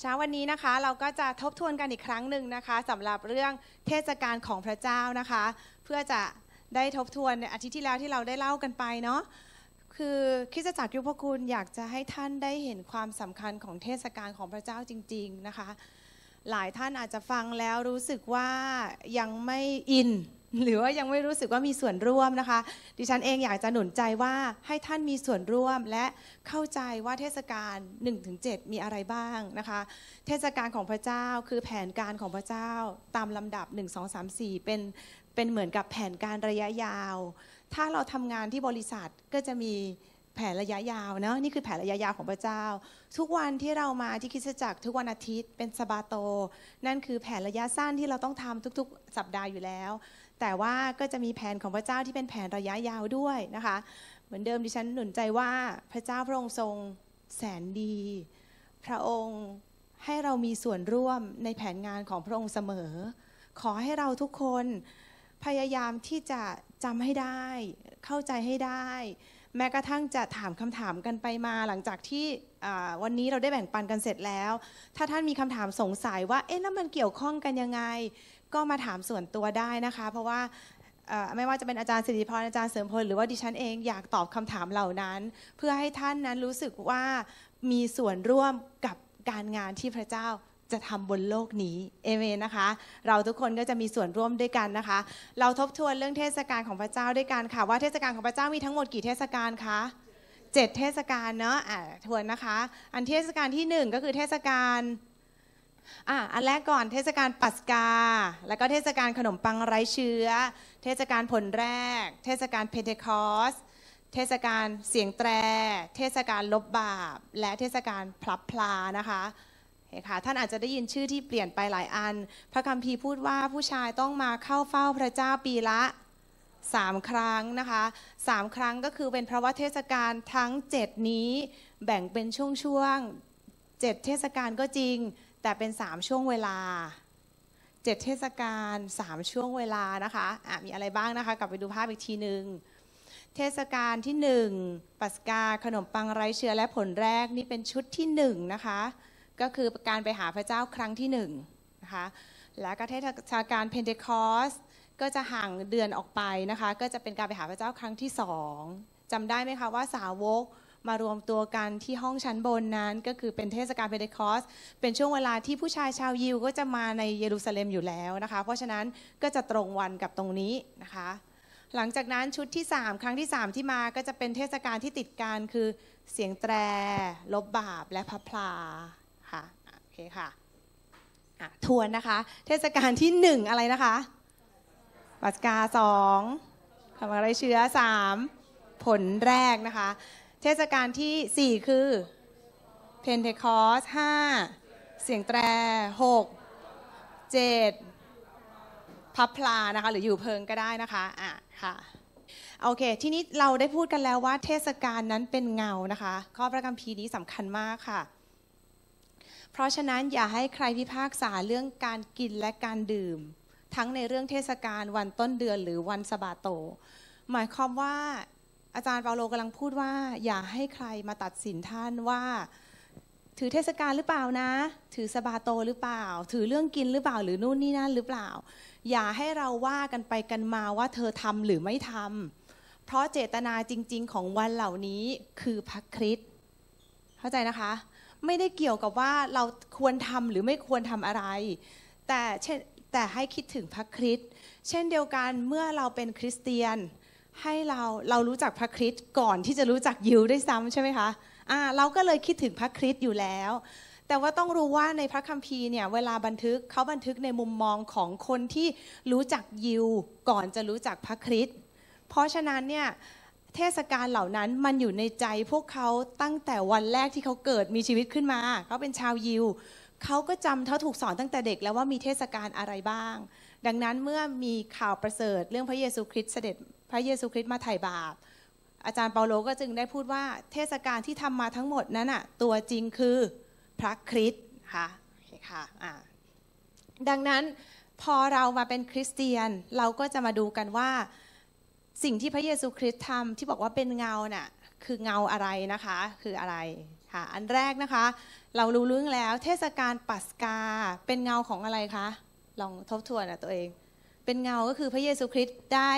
เช้าวันนี้นะคะเราก็จะทบทวนกันอีกครั้งหนึ่งนะคะสำหรับเรื่องเทศกาลของพระเจ้านะคะ เพื่อจะได้ทบทวนในอาทิตย์ที่แล้วที่เราได้เล่ากันไปเนาะคือคริสตจักรยุพคุณอยากจะให้ท่านได้เห็นความสำคัญของเทศกาลของพระเจ้าจริง ๆนะคะ หลายท่านอาจจะฟังแล้วรู้สึกว่ายังไม่อิน หรือว่ายังไม่รู้สึกว่ามีส่วนร่วมนะคะ ดิฉันเองอยากจะหนุนใจว่าให้ท่านมีส่วนร่วมและเข้าใจว่าเทศกาล 1-7 มีอะไรบ้างนะคะ เทศกาลของพระเจ้าคือแผนการของพระเจ้าตามลำดับ 1 2 3 4 เป็นเป็นเหมือนกับแผนการระยะยาว ถ้าเราทำงานที่บริษัทก็จะมีแผนระยะยาวเนาะนี่คือแผนระยะยาวของพระเจ้า ทุกวันที่เรามาที่คริสตจักรทุกวันอาทิตย์เป็นสบาโต นั่นคือแผนระยะสั้นที่เราต้องทำทุกๆ สัปดาห์อยู่แล้ว แต่ว่าก็จะมีแผนของพระเจ้าที่เป็นแผนระยะยาวด้วยนะคะ เหมือนเดิมดิฉันหนุนใจว่าพระเจ้าพระองค์ทรงแสนดี พระองค์ให้เรามีส่วนร่วมในแผนงานของพระองค์เสมอ ขอให้เราทุกคนพยายามที่จะจำให้ได้ เข้าใจให้ได้ แม้กระทั่งจะถามคำถามกันไปมาหลังจากที่วันนี้เราได้แบ่งปันกันเสร็จแล้ว ถ้าท่านมีคำถามสงสัยว่าเอ๊ะแล้วมันเกี่ยวข้องกันยังไง ก็มาถามส่วนตัวได้นะคะ เพราะว่าไม่ว่าจะเป็นอาจารย์สิริพรอาจารย์เสริมพลหรือว่าดิฉันเองอยากตอบคำถามเหล่านั้น เพื่อให้ท่านนั้นรู้สึกว่ามีส่วนร่วมกับการงานที่พระเจ้าจะทำบนโลกนี้เอเมนนะคะ เราทุกคนก็จะมีส่วนร่วมด้วยกันนะคะ เราทบทวนเรื่องเทศกาลของพระเจ้าด้วยกันค่ะ ว่าเทศกาลของพระเจ้ามีทั้งหมดกี่เทศกาลคะเจ็ดเทศกาลเนาะอ่าทวนนะคะ อันเทศกาลที่หนึ่งก็คือเทศกาล อะอันแรกก่อนเทศกาลปัสกา แล้วก็เทศกาลขนมปังไร้เชื้อ เทศกาลผลแรก เทศกาลเพนเทคอสเทศกาลเสียงแตร เทศกาลลบบาป และเทศกาลพลับพลานะคะเห็นค่ะท่านอาจจะได้ยินชื่อที่เปลี่ยนไปหลายอัน พระคัมภีร์พูดว่าผู้ชายต้องมาเข้าเฝ้าพระเจ้าปีละสามครั้งนะคะสามครั้งก็คือเป็นเพราะว่าเทศกาลทั้งเจ็ดนี้แบ่งเป็นช่วงๆเจ็ดเทศกาลก็จริง แต่เป็นสามช่วงเวลาเจ็ดเทศกาลสามช่วงเวลานะคะะมีอะไรบ้างนะคะ กลับไปดูภาพอีกทีหนึ่งเทศกาลที่หนึ่งปัสกาขนมปังไร้เชื้อและผลแรกนี่เป็นชุดที่หนึ่งนะคะก็คือการไปหาพระเจ้าครั้งที่หนึ่งนะคะและก็เทศกาลเพนเทคอสก็จะห่างเดือนออกไปนะคะ ก็จะเป็นการไปหาพระเจ้าครั้งที่สองจำได้ไหมคะว่าสาวก มารวมตัวกันที่ห้องชั้นบนนั้น ก็คือเป็นเทศกาลเพเทคอสเป็นช่วงเวลาที่ผู้ชายชาวยิวก็จะมาในเยรูซาเล็มอยู่แล้วนะคะ เพราะฉะนั้นก็จะตรงวันกับตรงนี้นะคะ หลังจากนั้นชุดที่ 3 ครั้งที่ 3 ที่มาก็จะเป็นเทศกาลที่ติดกันคือเสียงแตร ลบบาปและพับพลาค่ะโอเคค่ะทวนนะคะ เทศกาลที่หนึ่งอะไรนะคะปัสกาสองคำอะไรเชื้อสามผลแรกนะคะ เทศกาลที่สี่คือเพนเทคอสห้าเสียงแตรหกเจ็ดพับพลานะคะหรืออยู่เพิงก็ได้นะคะอะค่ะโอเค ทีนี้เราได้พูดกันแล้วว่าเทศกาลนั้นเป็นเงานะคะ ข้อพระคัมภีร์นี้สำคัญมากค่ะ เพราะฉะนั้นอย่าให้ใครพิพากษาเรื่องการกินและการดื่ม ทั้งในเรื่องเทศกาลวันต้นเดือนหรือวันสบาโต หมายความว่า อาจารย์เปาโลกำลังพูดว่า อย่าให้ใครมาตัดสินท่านว่า ถือเทศกาลหรือเปล่านะ ถือสบาโตหรือเปล่า ถือเรื่องกินหรือเปล่าหรือนู่นนี่นั่นหรือเปล่า อย่าให้เราว่ากันไปกันมาว่าเธอทำหรือไม่ทำเพราะเจตนาจริง ๆ ของวันเหล่านี้คือพระคริสต์เข้าใจนะคะ ไม่ได้เกี่ยวกับว่าเราควรทำหรือไม่ควรทำอะไร แต่เช่นแต่ให้คิดถึงพระคริสต์เช่นเดียวกันเมื่อเราเป็นคริสเตียน ให้เราเรารู้จักพระคริสต์ก่อนที่จะรู้จักยิวด้วยซ้ำใช่ไหมคะอ่าเราก็เลยคิดถึงพระคริสต์อยู่แล้ว แต่ว่าต้องรู้ว่าในพระคัมภีร์เนี่ยเวลาบันทึกเขาบันทึกในมุมมองของคนที่รู้จักยิวก่อนจะรู้จักพระคริสต์เพราะฉะนั้นเนี่ยเทศกาลเหล่านั้นมันอยู่ในใจพวกเขาตั้งแต่วันแรกที่เขาเกิดมีชีวิตขึ้นมา เขาเป็นชาวยิวเขาก็จำเขาถูกสอนตั้งแต่เด็กแล้วว่ามีเทศกาลอะไรบ้าง ดังนั้นเมื่อมีข่าวประเสริฐเรื่องพระเยซูคริสต์เสด็จ พระเยซูคริสต์มาไถ่บาปอาจารย์เปาโลก็จึงได้พูดว่าเทศกาลที่ทำมาทั้งหมดนั้นอะตัวจริงคือพระคริสต์ค่ะค่ะดังนั้นพอเรามาเป็นคริสเตียนเราก็จะมาดูกันว่าสิ่งที่พระเยซูคริสต์ทำที่บอกว่าเป็นเงาน่ะคือเงาอะไรนะคะคืออะไรค่ะอันแรกนะคะ เรารู้เรื่องแล้วเทศกาลปัสกาเป็นเงาของอะไรคะลองทบทวนนะตัวเอง เป็นเงาก็คือพระเยซูคริสต์ได้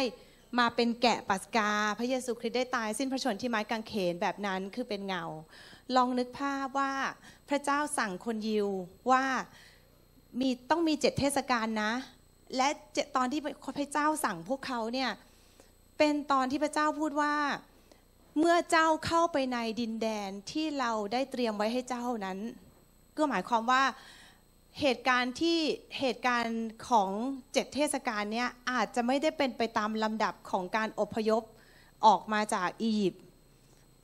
มาเป็นแกะปัสกา พระเยซูคริสต์ได้ตาย สิ้นพระชนที่ไม้กางเขนแบบนั้นคือเป็นเงา ลองนึกภาพว่าพระเจ้าสั่งคนยิวว่ามีต้องมีเจ็ดเทศกาลนะ และตอนที่พระเจ้าสั่งพวกเขาเนี่ยเป็นตอนที่พระเจ้าพูดว่าเมื่อเจ้าเข้าไปในดินแดนที่เราได้เตรียมไว้ให้เจ้านั้น ก็หมายความว่า เหตุการณ์ที่เหตุการณ์ของเจ็ดเทศกาลเนี่ยอาจจะไม่ได้เป็นไปตามลำดับของการอพยพออกมาจากอียิปต์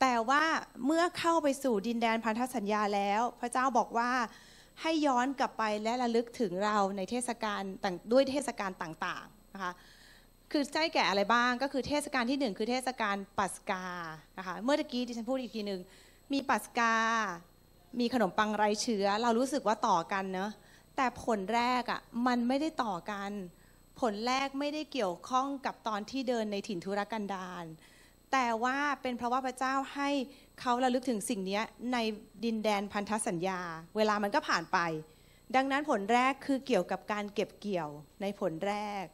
แต่ว่าเมื่อเข้าไปสู่ดินแดนพันธสัญญาแล้ว พระเจ้าบอกว่าให้ย้อนกลับไปและระลึกถึงเราในเทศกาลด้วยเทศกาลต่างๆนะคะคือใช้แก่อะไรบ้างก็คือเทศกาลที่หนึ่งคือเทศกาลปัสกานะคะเมื่อกี้ที่ฉันพูดอีกทีหนึ่งมีปัสกา มีขนมปังไร้เชื้อ เรารู้สึกว่าต่อกันเนอะแต่ผลแรกอะมันไม่ได้ต่อกัน ผลแรกไม่ได้เกี่ยวข้องกับตอนที่เดินในถิ่นทุรกันดารแต่ว่าเป็นเพราะว่าพระเจ้าให้เขาระลึกถึงสิ่งนี้ในดินแดนพันธสัญญา เวลามันก็ผ่านไป ดังนั้นผลแรกคือเกี่ยวกับการเก็บเกี่ยวในผลแรก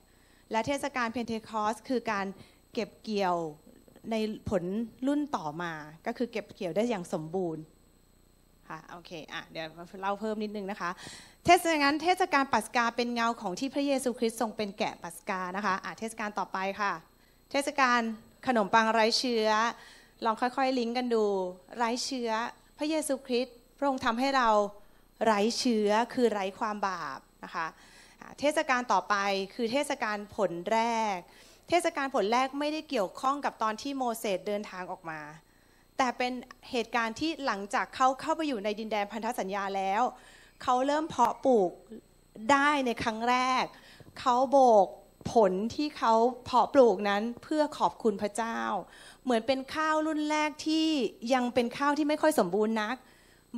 และเทศกาลเพนเทคอสคือการเก็บเกี่ยวในผลรุ่นต่อมา ก็คือเก็บเกี่ยวได้อย่างสมบูรณ์ ค่ะโอเคอะเดี๋ยวเล่าเพิ่มนิดนึงนะคะ เทศกาลเทศกาลปัสกาเป็นเงาของที่พระเยซูคริสต์ทรงเป็นแกะปัสกานะคะอะเทศกาลต่อไปค่ะ เทศกาลขนมปังไร้เชื้อ ลองค่อยๆ ลิงก์กันดู ไร้เชื้อ พระเยซูคริสต์พระองค์ทำให้เราไร้เชื้อคือไร้ความบาปนะคะเทศกาลต่อไปคือเทศกาลผลแรก เทศกาลผลแรกไม่ได้เกี่ยวข้องกับตอนที่โมเสสเดินทางออกมา แต่เป็นเหตุการณ์ที่หลังจากเขาเข้าไปอยู่ในดินแดนพันธสัญญาแล้ว เขาเริ่มเพาะปลูกได้ในครั้งแรก เขาโบกผลที่เขาเพาะปลูกนั้นเพื่อขอบคุณพระเจ้า เหมือนเป็นข้าวรุ่นแรกที่ยังเป็นข้าวที่ไม่ค่อยสมบูรณ์นัก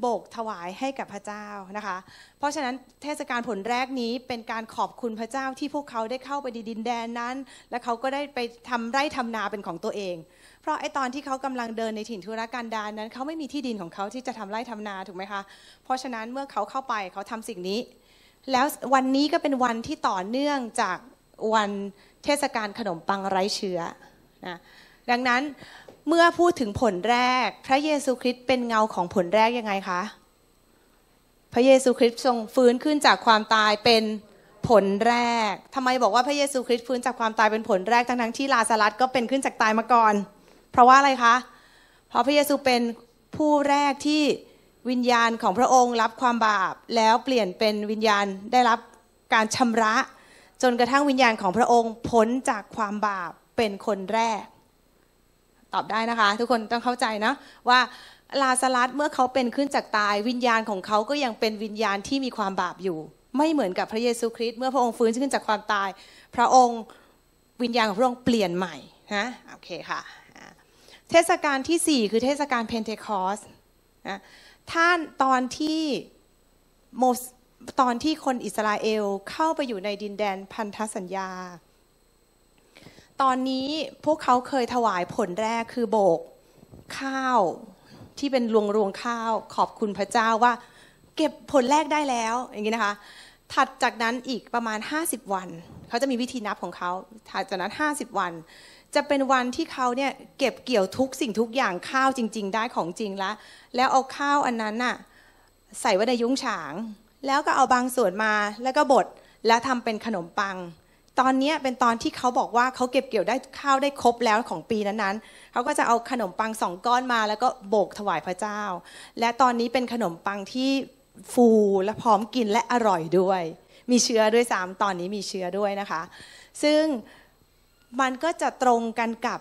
โบกถวายให้กับพระเจ้านะคะ เพราะฉะนั้นเทศกาลผลแรกนี้เป็นการขอบคุณพระเจ้าที่พวกเขาได้เข้าไปดินแดนนั้น และเขาก็ได้ไปทำไร่ทำนาเป็นของตัวเอง เพราะไอตอนที่เขากำลังเดินในถิ่นทุรกันดารนั้น เขาไม่มีที่ดินของเขาที่จะทำไร่ทำนาถูกไหมคะ เพราะฉะนั้นเมื่อเขาเข้าไปเขาทำสิ่งนี้ แล้ววันนี้ก็เป็นวันที่ต่อเนื่องจากวันเทศกาลขนมปังไร้เชื้อนะดังนั้น เมื่อพูดถึงผลแรก พระเยซูคริสต์เป็นเงาของผลแรกยังไงคะ พระเยซูคริสต์ทรงฟื้นขึ้นจากความตายเป็นผลแรกทำไมบอกว่าพระเยซูคริสต์ฟื้นจากความตายเป็นผลแรกทั้งทั้งที่ลาซารัสก็เป็นขึ้นจากตายมาก่อน เพราะว่าอะไรคะ เพราะพระเยซูเป็นผู้แรกที่วิญญาณของพระองค์รับความบาป แล้วเปลี่ยนเป็นวิญญาณได้รับการชำระ จนกระทั่งวิญญาณของพระองค์พ้นจากความบาปเป็นคนแรก ตอบได้นะคะ ทุกคนต้องเข้าใจนะว่าลาสลัดเมื่อเขาเป็นขึ้นจากตายวิญญาณของเขาก็ยังเป็นวิญญาณที่มีความบาปอยู่ ไม่เหมือนกับพระเยซูคริสต์เมื่อพระองค์ฟื้นขึ้นจากความตาย พระองค์วิญญาณของพระองค์เปลี่ยนใหม่นะโอเคค่ะเทศกาลที่ 4 คือเทศกาลเพนเทคอสนะท่านตอนที่โมตอนที่คนอิสราเอลเข้าไปอยู่ในดินแดนพันธสัญญา ตอนนี้พวกเขาเคยถวายผลแรกคือโบกข้าวที่เป็นรวงรวงข้าวขอบคุณพระเจ้าว่า เก็บผลแรกได้แล้ว อย่างนี้นะคะ ถัดจากนั้นอีกประมาณ 50 วัน เขาจะมีวิธีนับของเขาถัดจากนั้น 50 วัน จะเป็นวันที่เขาเนี่ยเก็บเกี่ยวทุกสิ่งทุกอย่างข้าวจริง ๆ ได้ของจริงแล้ว แล้วเอาข้าวอันนั้นน่ะใส่ไว้ในยุ้งฉาง แล้วก็เอาบางส่วนมาแล้วก็บดแล้วทำเป็นขนมปัง ตอนนี้เป็นตอนที่เขาบอกว่าเขาเก็บเกี่ยวได้ข้าวได้ครบแล้วของปีนั้นๆเขาก็จะเอาขนมปังสองก้อนมา แล้วก็โบกถวายพระเจ้า และตอนนี้เป็นขนมปังที่ฟูและพร้อมกินและอร่อยด้วย มีเชื้อด้วยซ้ำตอนนี้มีเชื้อด้วยนะคะ ซึ่งมันก็จะตรงกันกับ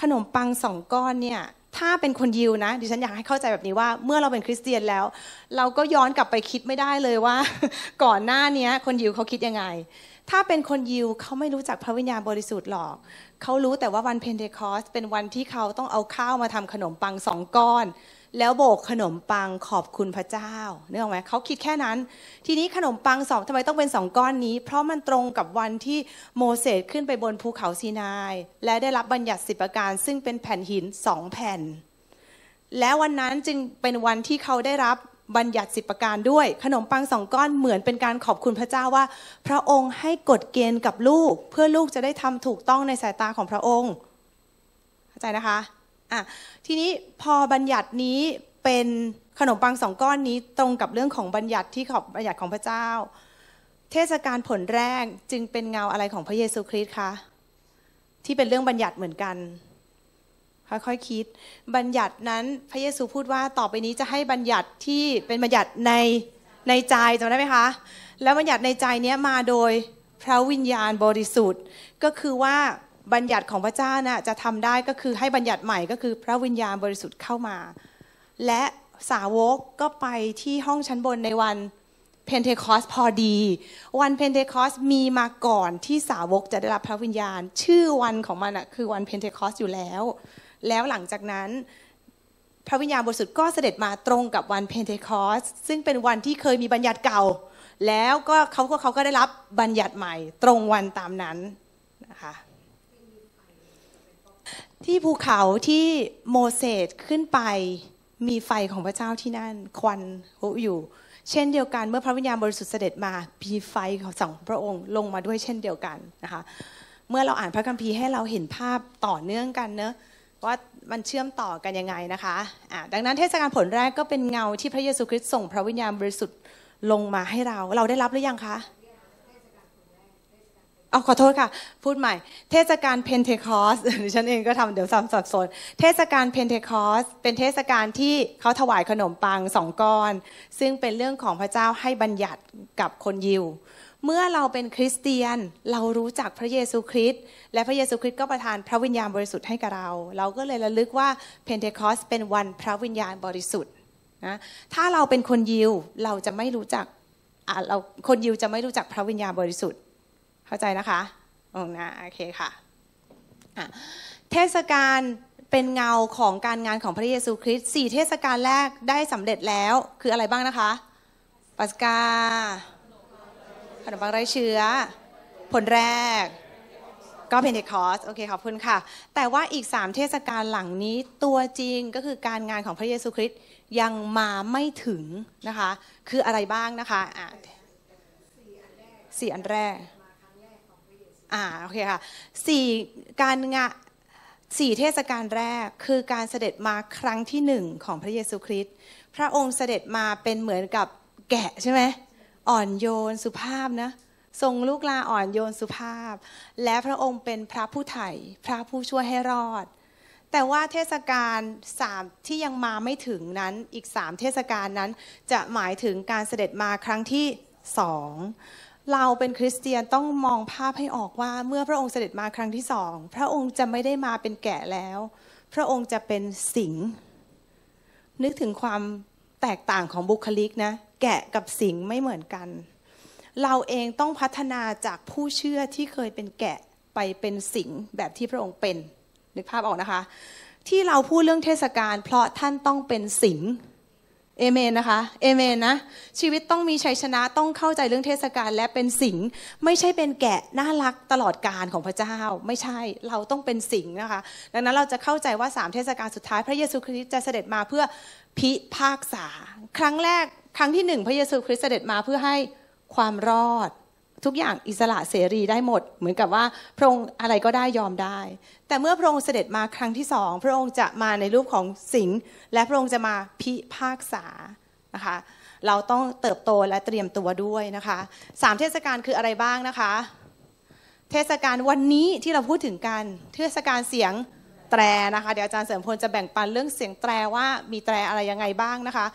ขนมปังสองก้อนเนี่ยถ้าเป็นคนยิวนะดิฉันอยากให้เข้าใจแบบนี้ว่า เมื่อเราเป็นคริสเตียนแล้ว เราก็ย้อนกลับไปคิดไม่ได้เลยว่า ก่อนหน้านี้คนยิวเขาคิดยังไง ถ้าเป็นคนยิวเขาไม่รู้จักพระวิญญาณบริสุทธิ์หรอก เขารู้แต่ว่าวันเพนเทคอสเป็นวันที่เขาต้องเอาข้าวมาทำขนมปังสองก้อน แล้วโบกขนมปังขอบคุณพระเจ้าเนื่องไหมเขาคิดแค่นั้น ทีนี้ขนมปังสองทำไมต้องเป็นสองก้อนนี้ เพราะมันตรงกับวันที่โมเสสขึ้นไปบนภูเขาซีนาย และได้รับบัญญัติสิบประการ ซึ่งเป็นแผ่นหินสองแผ่น และวันนั้นจึงเป็นวันที่เขาได้รับ บัญญัติสิประการด้วย ขนมปังสองก้อนเหมือนเป็นการขอบคุณพระเจ้าว่า พระองค์ให้กฎเกณฑ์กับลูก เพื่อลูกจะได้ทำถูกต้องในสายตาของพระองค์เข้าใจนะคะอะทีนี้พอบัญญัตินี้เป็นขนมปังสองก้อนนี้ตรงกับเรื่องของบัญญัติที่ขอบบัญญัติของพระเจ้า เทศกาลผลแรกจึงเป็นเงาอะไรของพระเยซูคริสต์คะที่เป็นเรื่องบัญญัติเหมือนกัน ค่อยๆคคิด บัญญัตินั้นพระเยซูพูดว่าต่อไปนี้จะให้บัญญัติที่เป็นบัญญัติในในใจจำได้ไหมคะ แล้วบัญญัติในใจนี้มาโดยพระวิญญาณบริสุทธิ์ ก็คือว่าบัญญัติของพระเจ้าน่ะจะทำได้ก็คือให้บัญญัติใหม่ก็คือพระวิญญาณบริสุทธิ์เข้ามา และสาวกก็ไปที่ห้องชั้นบนในวันเพนเทคอสพอดี วันเพนเทคอสมีมาก่อนที่สาวกจะได้รับพระวิญญาณ ชื่อวันของมันอะคือวันเพนเทคอสอยู่แล้ว แล้วหลังจากนั้นพระวิญญาณบริสุทธิ์ก็เสด็จมาตรงกับวันเพนเทคอสซึ่งเป็นวันที่เคยมีบัญญัติเก่า แล้วก็เขาก็เขาก็ได้รับบัญญัติใหม่ ตรงวันตามนั้นนะคะที่ภูเขาที่โมเสสขึ้นไปมีไฟของพระเจ้าที่นั่นควันอยู่ เช่นเดียวกันเมื่อพระวิญญาณบริสุทธิ์เสด็จมามีไฟของสองพระองค์ลงมาด้วยเช่นเดียวกันนะคะเมื่อเราอ่านพระคัมภีร์ให้เราเห็นภาพต่อเนื่องกันเนอะ ว่ามันเชื่อมต่อกันยังไงนะคะดังนั้นเทศกาลผลแรกก็เป็นเงาที่พระเยซูคริสต์ส่งพระวิญญาณบริสุทธิ์ลงมาให้เรา เราได้รับหรือยังคะเอาขอโทษค่ะ พูดใหม่ เทศกาลเพนเทคอสดิฉันเองก็ทำเดี๋ยวซ้ำสับสน เทศกาลเพนเทคอสเป็นเทศกาลที่เขาถวายขนมปังสองก้อน ซึ่งเป็นเรื่องของพระเจ้าให้บัญญัติกับคนยิว เมื่อเราเป็นคริสเตียนเรารู้จักพระเยซูคริสต์และพระเยซูคริสต์ก็ประทานพระวิญญาณบริสุทธิ์ให้กับเรา เราก็เลยระลึกว่าเพนเทคอสเป็นวันพระวิญญาณบริสุทธิ์นะถ้าเราเป็นคนยิวเราจะไม่รู้จักเราคนยิวจะไม่รู้จักพระวิญญาณบริสุทธิ์ เข้าใจนะคะโอนะโอเคค่ะเทศกาลเป็นเงาของการงานของพระเยซูคริสต์สี่เทศกาลแรกได้สำเร็จแล้วคืออะไรบ้างนะคะปัสกา ขนมปังไร้เชื้อ ผลแรก ก็เพนเทคอสโอเคขอบคุณค่ะ แต่ว่าอีกสามเทศกาลหลังนี้ตัวจริงก็คือการงานของพระเยซูคริสต์ยังมาไม่ถึงนะคะ คืออะไรบ้างนะคะอะสี่อันแรกอ่าโอเคค่ะสี่การงานสี่เทศกาลแรกคือการเสด็จมาครั้งที่หนึ่งของพระเยซูคริสต์พระองค์เสด็จมาเป็นเหมือนกับแกะใช่ไหม อ่อนโยนสุภาพนะทรงลูกลาอ่อนโยนสุภาพ และพระองค์เป็นพระผู้ไถ่พระผู้ช่วยให้รอด แต่ว่าเทศกาลสามที่ยังมาไม่ถึงนั้นอีกสามเทศกาลนั้นจะหมายถึงการเสด็จมาครั้งที่สองเราเป็นคริสเตียนต้องมองภาพให้ออกว่าเมื่อพระองค์เสด็จมาครั้งที่สองพระองค์จะไม่ได้มาเป็นแกะแล้ว พระองค์จะเป็นสิงนึกถึงความ แตกต่างของบุคลิกนะ แกะกับสิงไม่เหมือนกัน เราเองต้องพัฒนาจากผู้เชื่อที่เคยเป็นแกะไปเป็นสิงแบบที่พระองค์เป็นนึกภาพออกนะคะ ที่เราพูดเรื่องเทศกาลเพราะท่านต้องเป็นสิงเอเมนนะคะ เอเมนนะ ชีวิตต้องมีชัยชนะต้องเข้าใจเรื่องเทศกาลและเป็นสิงไม่ใช่เป็นแกะน่ารักตลอดการของพระเจ้า ไม่ใช่เราต้องเป็นสิงนะคะ ดังนั้นเราจะเข้าใจว่าสามเทศกาลสุดท้ายพระเยซูคริสต์จะเสด็จมาเพื่อ พิพากษา ครั้งแรกครั้งที่หนึ่งพระเยซูคริสต์เสด็จมาเพื่อให้ความรอด ทุกอย่างอิสระเสรีได้หมด เหมือนกับว่าพระองค์อะไรก็ได้ยอมได้ แต่เมื่อพระองค์เสด็จมาครั้งที่สองพระองค์จะมาในรูปของสิงห์และพระองค์จะมาพิพากษานะคะเราต้องเติบโตและเตรียมตัวด้วยนะคะสามเทศกาลคืออะไรบ้างนะคะ เทศกาลวันนี้ที่เราพูดถึงกัน เทศกาลเสียง ตรนะคะ เดี๋ยวอาจารย์เสริมพลจะแบ่งปันเรื่องเสียงแตรว่ามีแตรอะไรยังไงบ้างนะคะ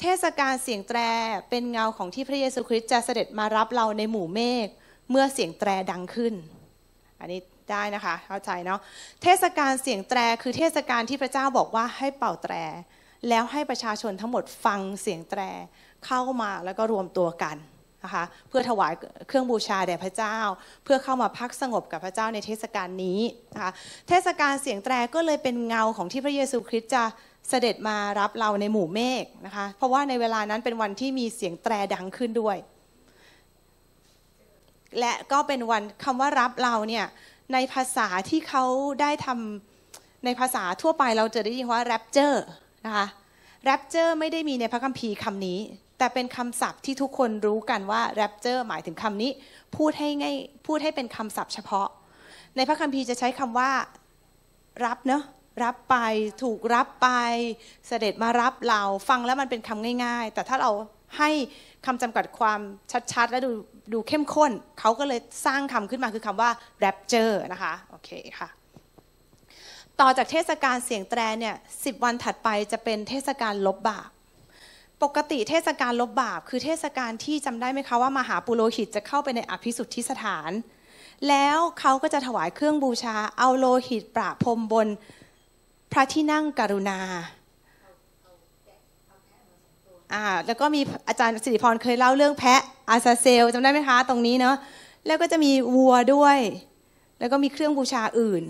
เทศกาลเสียงแตรเป็นเงาของที่พระเยซูคริสต์จะเสด็จมารับเราในหมู่เมฆเมื่อเสียงแตรดังขึ้น อันนี้ได้นะคะเข้าใจเนาะเทศกาลเสียงแตรคือเทศกาลที่พระเจ้าบอกว่าให้เป่าแตร แล้วให้ประชาชนทั้งหมดฟังเสียงแตรเข้ามาแล้วก็รวมตัวกัน นะคะเพื่อถวายเครื่องบูชาแด่พระเจ้า เพื่อเข้ามาพักสงบกับพระเจ้าในเทศกาลนี้นะคะเทศกาลเสียงแตรก็เลยเป็นเงาของที่พระเยซูคริสต์จะเสด็จมารับเราในหมู่เมฆนะคะเพราะว่าในเวลานั้นเป็นวันที่มีเสียงแตรดังขึ้นด้วย และก็เป็นวันคำว่ารับเราเนี่ยในภาษาที่เขาได้ทำในภาษาทั่วไปเราจะได้ยินว่าแรปเจอร์นะคะ rapture ไม่ได้มีในพระคัมภีร์คำนี้ แต่เป็นคำศัพท์ที่ทุกคนรู้กันว่า rapture หมายถึงคำนี้ พูดให้ง่ายพูดให้เป็นคำศัพท์เฉพาะ ในพระคัมภีร์จะใช้คำว่า รับเนาะรับไปถูกรับไป เสด็จมารับเราฟังแล้วมันเป็นคำง่าย ๆ แต่ถ้าเราให้คำจำกัดความชัดๆ และดูดูเข้มข้น เขาก็เลยสร้างคำขึ้นมาคือคำว่า rapture นะคะโอเคค่ะต่อจากเทศกาลเสียงแตรเนี่ยสิวันถัดไปจะเป็นเทศกาลลบบาป ปกติเทศกาลลบบาป คือเทศกาลที่จำได้ไหมคะว่ามหาปุโรหิตจะเข้าไปในอภิสุทธิสถาน แล้วเขาก็จะถวายเครื่องบูชาเอาโลหิตประพรมบนพระที่นั่งกรุณาอ่าแล้วก็มีอาจารย์สิริพรเคยเล่าเรื่องแพะอาซาเซลจำได้ไหมคะ ตรงนี้เนาะแล้วก็จะมีวัวด้วย แล้วก็มีเครื่องบูชาอื่น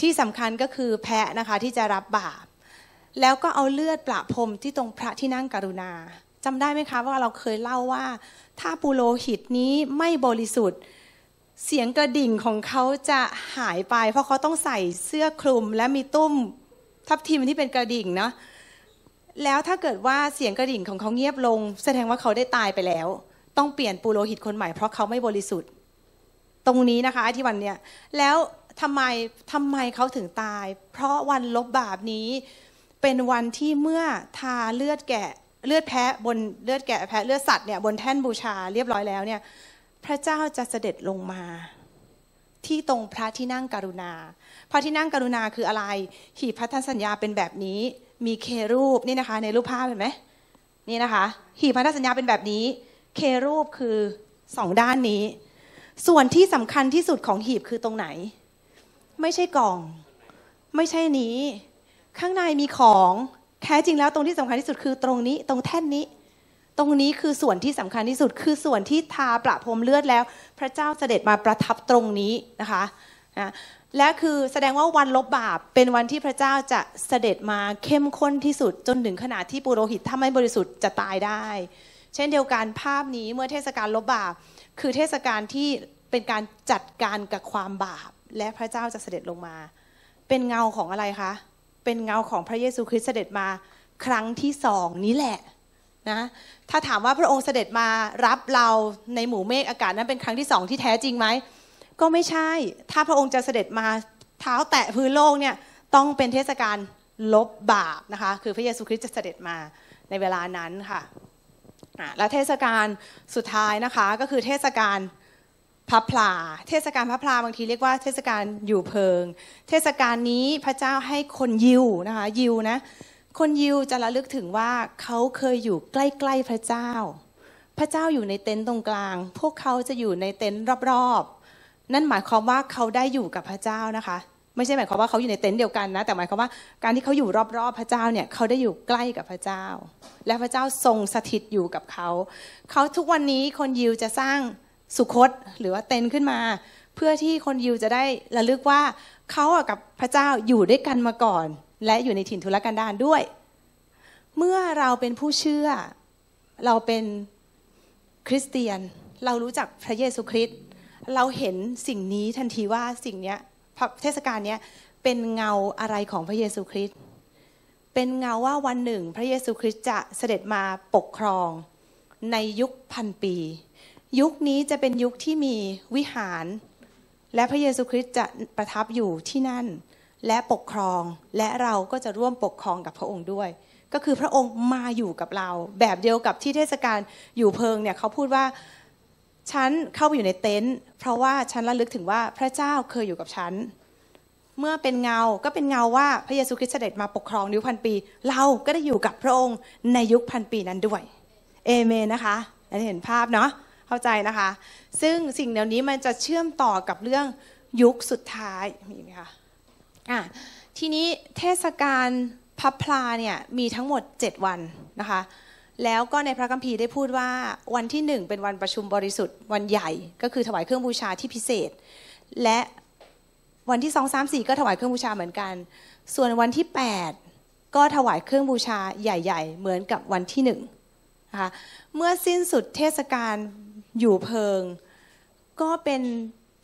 ที่สำคัญก็คือแพะนะคะที่จะรับบาป แล้วก็เอาเลือดประพรมที่ตรงพระที่นั่งกรุณาจำได้ไหมคะว่าเราเคยเล่าว่า ถ้าปุโรหิตนี้ไม่บริสุทธิ์ เสียงกระดิ่งของเขาจะหายไป เพราะเขาต้องใส่เสื้อคลุมและมีตุ้มทับทิมที่เป็นกระดิ่งเนาะแล้วถ้าเกิดว่าเสียงกระดิ่งของเขาเงียบลง แสดงว่าเขาได้ตายไปแล้ว ต้องเปลี่ยนปุโรหิตคนใหม่เพราะเขาไม่บริสุทธิ์ ตรงนี้นะคะที่วันเนี้ยแล้วทำไมทำไมเขาถึงตาย เพราะวันลบบาปนี้ เป็นวันที่เมื่อทาเลือดแกะเลือดแพะบนเลือดแกะแพะเลือดสัตว์เนี่ยบนแท่นบูชาเรียบร้อยแล้วเนี่ยพระเจ้าจะเสด็จลงมา ที่ตรงพระที่นั่งกรุณา พระที่นั่งกรุณาคืออะไร หีบพันธสัญญาเป็นแบบนี้ มีเครูปนี่นะคะ ในรูปภาพเห็นไหมนี่นะคะ หีบพันธสัญญาเป็นแบบนี้ เครูปคือสองด้านนี้ ส่วนที่สำคัญที่สุดของหีบคือตรงไหน ไม่ใช่กล่อง ไม่ใช่นี้ ข้างในมีของแท้จริงแล้วตรงที่สำคัญที่สุดคือตรงนี้ตรงแท่นนี้ ตรงนี้คือส่วนที่สำคัญที่สุด คือส่วนที่ทาประพรมเลือดแล้ว พระเจ้าเสด็จมาประทับตรงนี้นะคะนะและคือแสดงว่าวันลบบาปเป็นวันที่พระเจ้าจะเสด็จมาเข้มข้นที่สุดจนถึงขนาดที่ปุโรหิตถ้าไม่บริสุทธิ์จะตายได้ เช่นเดียวกันภาพนี้เมื่อเทศกาลลบบาป คือเทศกาลที่เป็นการจัดการกับความบาป และพระเจ้าจะเสด็จลงมา เป็นเงาของอะไรคะ เป็นเงาของพระเยซูคริสต์เสด็จมาครั้งที่สองนี้แหละนะถ้าถามว่าพระองค์เสด็จมารับเราในหมู่เมฆอากาศนั้นเป็นครั้งที่สองที่แท้จริงไหมก็ไม่ใช่ ถ้าพระองค์จะเสด็จมาเท้าแตะพื้นโลกเนี่ยต้องเป็นเทศกาลลบบาปนะคะ คือพระเยซูคริสต์จะเสด็จมาในเวลานั้นค่ะและเทศกาลสุดท้ายนะคะก็คือเทศกาล พระพลา เทศกาลพระพลาบางทีเรียกว่าเทศกาลอยู่เพิง เทศกาลนี้พระเจ้าให้คนยิวนะคะยิวนะคนยิวจะระลึกถึงว่าเขาเคยอยู่ใกล้ ๆพระเจ้า พระเจ้าอยู่ในเต็นท์ตรงกลาง พวกเขาจะอยู่ในเต็นท์รอบๆ นั่นหมายความว่าเขาได้อยู่กับพระเจ้านะคะ ไม่ใช่หมายความว่าเขาอยู่ในเต็นท์เดียวกันนะ แต่หมายความว่าการที่เขาอยู่รอบๆพระเจ้าเนี่ยเขาได้อยู่ใกล้กับพระเจ้า และพระเจ้าทรงสถิตอยู่กับเขา เขาทุกวันนี้คนยิวจะสร้าง สุคตหรือว่าเต็นขึ้นมา เพื่อที่คนยิวจะได้ระลึกว่าเขากับพระเจ้าอยู่ด้วยกันมาก่อน และอยู่ในถิ่นทุรกันดารด้วย เมื่อเราเป็นผู้เชื่อ เราเป็นคริสเตียน เรารู้จักพระเยซูคริสต์เราเห็นสิ่งนี้ทันทีว่าสิ่งนี้เทศกาลนี้เป็นเงาอะไรของพระเยซูคริสต์เป็นเงาว่าวันหนึ่ง พระเยซูคริสต์จะเสด็จมาปกครองในยุคพันปี ยุคนี้จะเป็นยุคที่มีวิหาร และพระเยซูคริสต์จะประทับอยู่ที่นั่น และปกครองและเราก็จะร่วมปกครองกับพระองค์ด้วย ก็คือพระองค์มาอยู่กับเรา แบบเดียวกับที่เทศกาลอยู่เพิงเนี่ยเขาพูดว่าฉันเข้าไปอยู่ในเต็นท์เพราะว่าฉันระลึกถึงว่าพระเจ้าเคยอยู่กับฉันเมื่อเป็นเงาก็เป็นเงาว่าพระเยซูคริสต์เสด็จมาปกครองยุคพันปี เราก็ได้อยู่กับพระองค์ในยุคพันปีนั้นด้วยเอเมนนะคะอันนี้เห็นภาพเนาะ เข้าใจนะคะ ซึ่งสิ่งเหล่านี้มันจะเชื่อมต่อกับเรื่องยุคสุดท้ายมีไหมคะอะทีนี้เทศกาลพับพลาเนี่ยมีทั้งหมด 7 วันนะคะแล้วก็ในพระคัมภีร์ได้พูดว่าวันที่หนึ่งเป็นวันประชุมบริสุทธิ์วันใหญ่ก็คือถวายเครื่องบูชาที่พิเศษ และวันที่สองสามสี่ก็ถวายเครื่องบูชาเหมือนกัน ส่วนวันที่ 8 ก็ถวายเครื่องบูชาใหญ่ ๆ เหมือนกับวันที่หนึ่งนะคะเมื่อสิ้นสุดเทศกาล อยู่เพิง ก็เป็น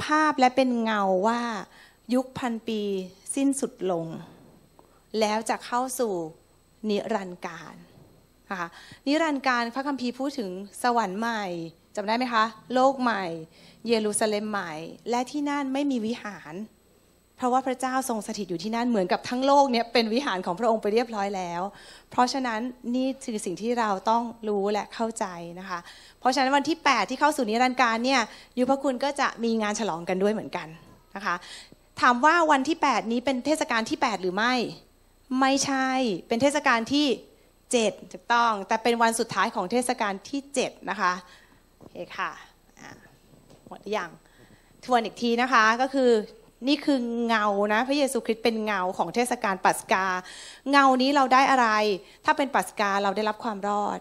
ภาพและเป็นเงาว่ายุคพันปีสิ้นสุดลง แล้วจะเข้าสู่นิรันดร์การนะคะนิรันดร์การพระคัมภีร์พูดถึงสวรรค์ใหม่จำได้ไหมคะ โลกใหม่ เยรูซาเล็มใหม่ และที่นั่นไม่มีวิหาร เพราะว่าพระเจ้าทรงสถิตอยู่ที่นั่นเหมือนกับทั้งโลกเนี่ยเป็นวิหารของพระองค์ไปเรียบร้อยแล้ว เพราะฉะนั้นนี่คือสิ่งที่เราต้องรู้และเข้าใจนะคะ เพราะฉะนั้นวันที่ 8 ที่เข้าสู่นิรันดร์การเนี่ยยุพคุณก็จะมีงานฉลองกันด้วยเหมือนกันนะคะ ถามว่าวันที่ 8 นี้เป็นเทศกาลที่ 8 หรือไม่ ไม่ใช่เป็นเทศกาลที่ 7 ถูกต้อง แต่เป็นวันสุดท้ายของเทศกาลที่ 7 นะคะโอเคค่ะหมดหรือย่างทวนอีกทีนะคะก็คือ นี่คือเงานะ พระเยซูคริสต์เป็นเงาของเทศกาลปัสกา เงานี้เราได้อะไร ถ้าเป็นปัสกาเราได้รับความรอด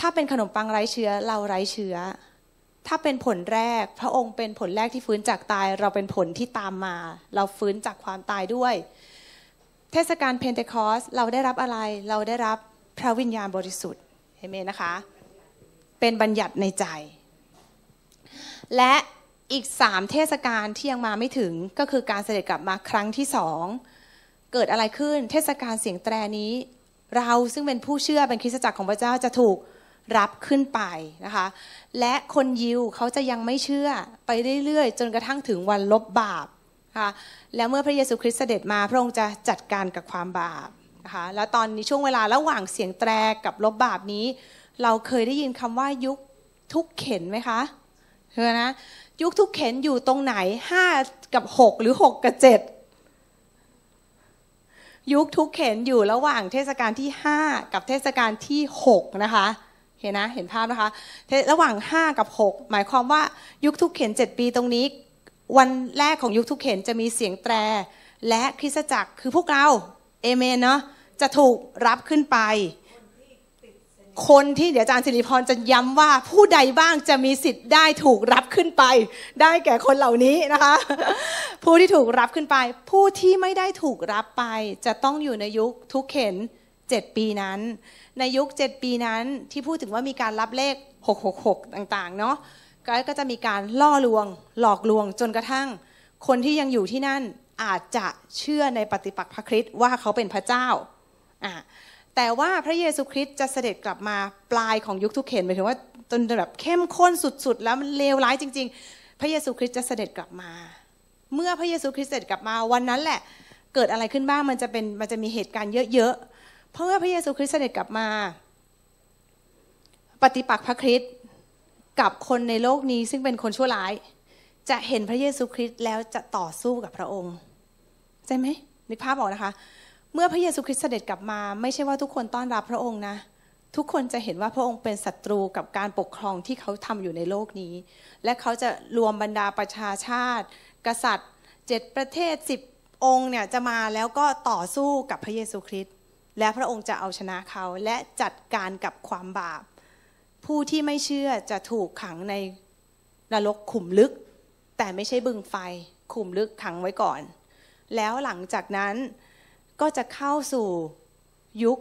ถ้าเป็นขนมปังไร้เชื้อเราไร้เชื้อ ถ้าเป็นผลแรก พระองค์เป็นผลแรกที่ฟื้นจากตาย เราเป็นผลที่ตามมา เราฟื้นจากความตายด้วย เทศกาลเพนเทคอสเราได้รับอะไรเราได้รับพระวิญญาณบริสุทธิ์เห็นไหมนะคะ เป็นบัญญัติในใจ และ อีกสามเทศกาลที่ยังมาไม่ถึงก็คือการเสด็จกลับมาครั้งที่สองเกิดอะไรขึ้นเทศกาลเสียงแตรนี้ เราซึ่งเป็นผู้เชื่อเป็นคริสตจักรของพระเจ้าจะถูกรับขึ้นไปนะคะ และคนยิวเขาจะยังไม่เชื่อไปเรื่อยๆ จนกระทั่งถึงวันลบบาปนะคะแล้วเมื่อพระเยซูคริสต์เสด็จมาพระองค์จะจัดการกับความบาปนะคะแล้วตอนนี้ช่วงเวลาระหว่างเสียงแตรกับลบบาปนี้ เราเคยได้ยินคำว่ายุคทุกเข็นไหมคะเห็นนะ ยุคทุกเข็นอยู่ตรงไหนห้ากับหกหรือหกกับเจ็ดยุคทุกเข็นอยู่ระหว่างเทศกาลที่ห้ากับเทศกาลที่หกนะคะเห็นนะเห็นภาพนะคะ ระหว่างห้ากับหกหมายความว่ายุคทุกเข็นเจ็ดปีตรงนี้ วันแรกของยุคทุกเข็นจะมีเสียงแตร และคริสตจักรคือพวกเรา เอเมนเนาะจะถูกรับขึ้นไป คนที่เดี๋ยวอาจารย์สิริพรจะย้ำว่าผู้ใดบ้างจะมีสิทธิ์ได้ถูกรับขึ้นไป ได้แก่คนเหล่านี้นะคะ ผู้ที่ถูกรับขึ้นไป ผู้ที่ไม่ได้ถูกรับไป จะต้องอยู่ในยุคทุกเข็นเจ็ดปีนั้น ในยุคเจ็ดปีนั้นที่พูดถึงว่ามีการรับเลข 666 ต่างๆ เนาะก็จะมีการล่อลวง หลอกลวงจนกระทั่ง คนที่ยังอยู่ที่นั่นอาจจะเชื่อในปฏิปักษ์พระคริสต์ว่าเขาเป็นพระเจ้าอ่า แต่ว่าพระเยซูคริสต์จะเสด็จกลับมาปลายของยุคทุกเข็นหมายถึงว่าจนแบบเข้มข้นสุดๆ แล้วมันเลวร้ายจริง ๆ พระเยซูคริสต์จะเสด็จกลับมา เมื่อพระเยซูคริสต์เสด็จกลับมาวันนั้นแหละ เกิดอะไรขึ้นบ้างมันจะเป็นมันจะมีเหตุการณ์เยอะๆ เพราะว่าพระเยซูคริสต์เสด็จกลับมา ปฏิปักษ์พระคริสต์กับคนในโลกนี้ซึ่งเป็นคนชั่วร้าย จะเห็นพระเยซูคริสต์แล้วจะต่อสู้กับพระองค์ใช่ไหมนึกภาพออกนะคะ เมื่อพระเยซูคริสต์เสด็จกลับมา ไม่ใช่ว่าทุกคนต้อนรับพระองค์นะ ทุกคนจะเห็นว่าพระองค์เป็นศัตรูกับการปกครองที่เขาทำอยู่ในโลกนี้ และเขาจะรวมบรรดาประชาชาติ กษัตริย์เจ็ดประเทศสิบองค์เนี่ยจะมาแล้วก็ต่อสู้กับพระเยซูคริสต์และพระองค์จะเอาชนะเขาและจัดการกับความบาป ผู้ที่ไม่เชื่อจะถูกขังในนรกขุมลึก แต่ไม่ใช่บึงไฟขุมลึกขังไว้ก่อน แล้วหลังจากนั้น ก็จะเข้าสู่ยุค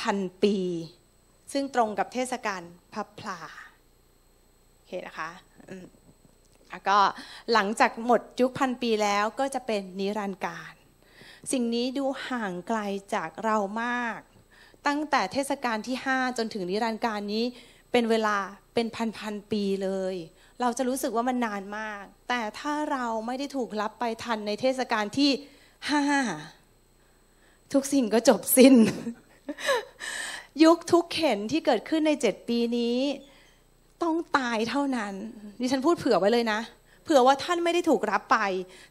พันปี ซึ่งตรงกับเทศกาลพับพลาโอเคนะคะก็หลังจากหมดยุคพันปีแล้วก็จะเป็นนิรันดร์การ สิ่งนี้ดูห่างไกลจากเรามาก ตั้งแต่เทศกาลที่ 5 จนถึงนิรันดร์การนี้เป็นเวลาเป็นพันพันปีเลย เราจะรู้สึกว่ามันนานมาก แต่ถ้าเราไม่ได้ถูกรับไปทันในเทศกาลที่ห้า ทุกสิ่งก็จบสิ้น ยุคทุกเข็นที่เกิดขึ้นในเจ็ดปีนี้ ต้องตายเท่านั้น ดิฉันพูดเผื่อไว้เลยนะ เผื่อว่าท่านไม่ได้ถูกรับไป